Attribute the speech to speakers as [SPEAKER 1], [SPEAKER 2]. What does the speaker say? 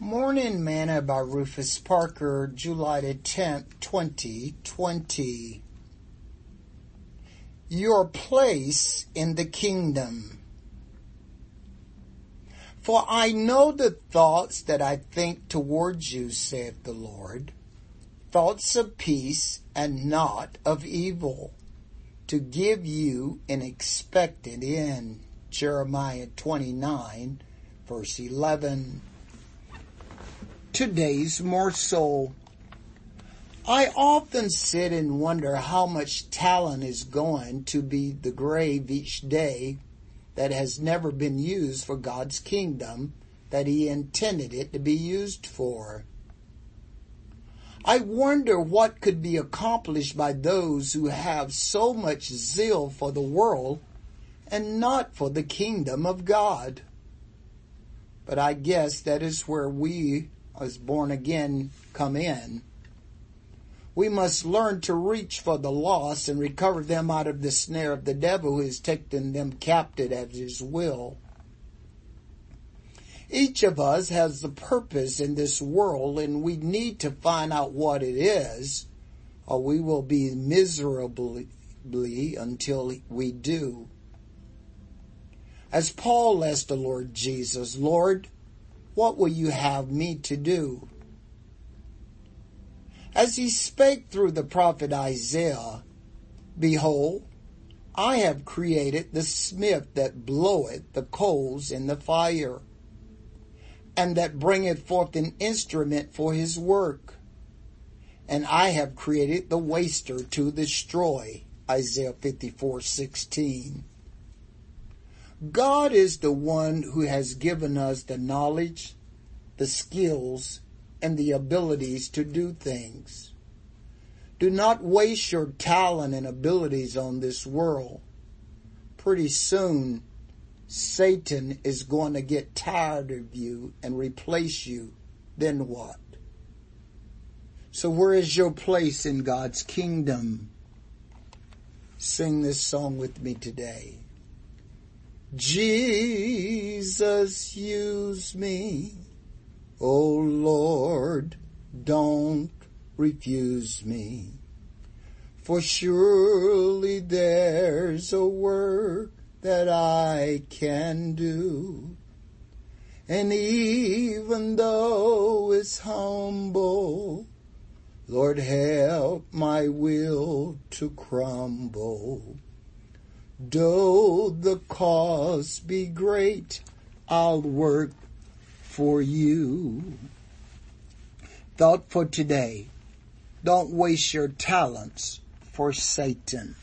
[SPEAKER 1] Morning Manna by Rufus Parker, July the 10th, 2020. Your place in the kingdom. For I know the thoughts that I think towards you, saith the Lord, thoughts of peace and not of evil, to give you an expected end. Jeremiah 29, verse 11 today's morsel. I often sit and wonder how much talent is going to be the grave each day that has never been used for God's kingdom that he intended it to be used for. I wonder what could be accomplished by those who have so much zeal for the world and not for the kingdom of God. But I guess that is where we as born again come in, we must learn to reach for the lost and recover them out of the snare of the devil who has taken them captive at his will. Each of us has the purpose in this world and we need to find out what it is or we will be miserably until we do. As Paul asked the Lord Jesus, Lord, what will you have me to do? As he spake through the prophet Isaiah, Behold, I have created the smith that bloweth the coals in the fire, and that bringeth forth an instrument for his work. And I have created the waster to destroy. Isaiah 54, 16. God is the one who has given us the knowledge, the skills, and the abilities to do things. Do not waste your talent and abilities on this world. Pretty soon, Satan is going to get tired of you and replace you. Then what? So where is your place in God's kingdom? Sing this song with me today. Jesus, use me. Oh Lord, don't refuse me. For surely there's a work that I can do. And even though it's humble, Lord help my will to crumble. Though the cause be great, I'll work for you. Thought for today. Don't waste your talents for Satan.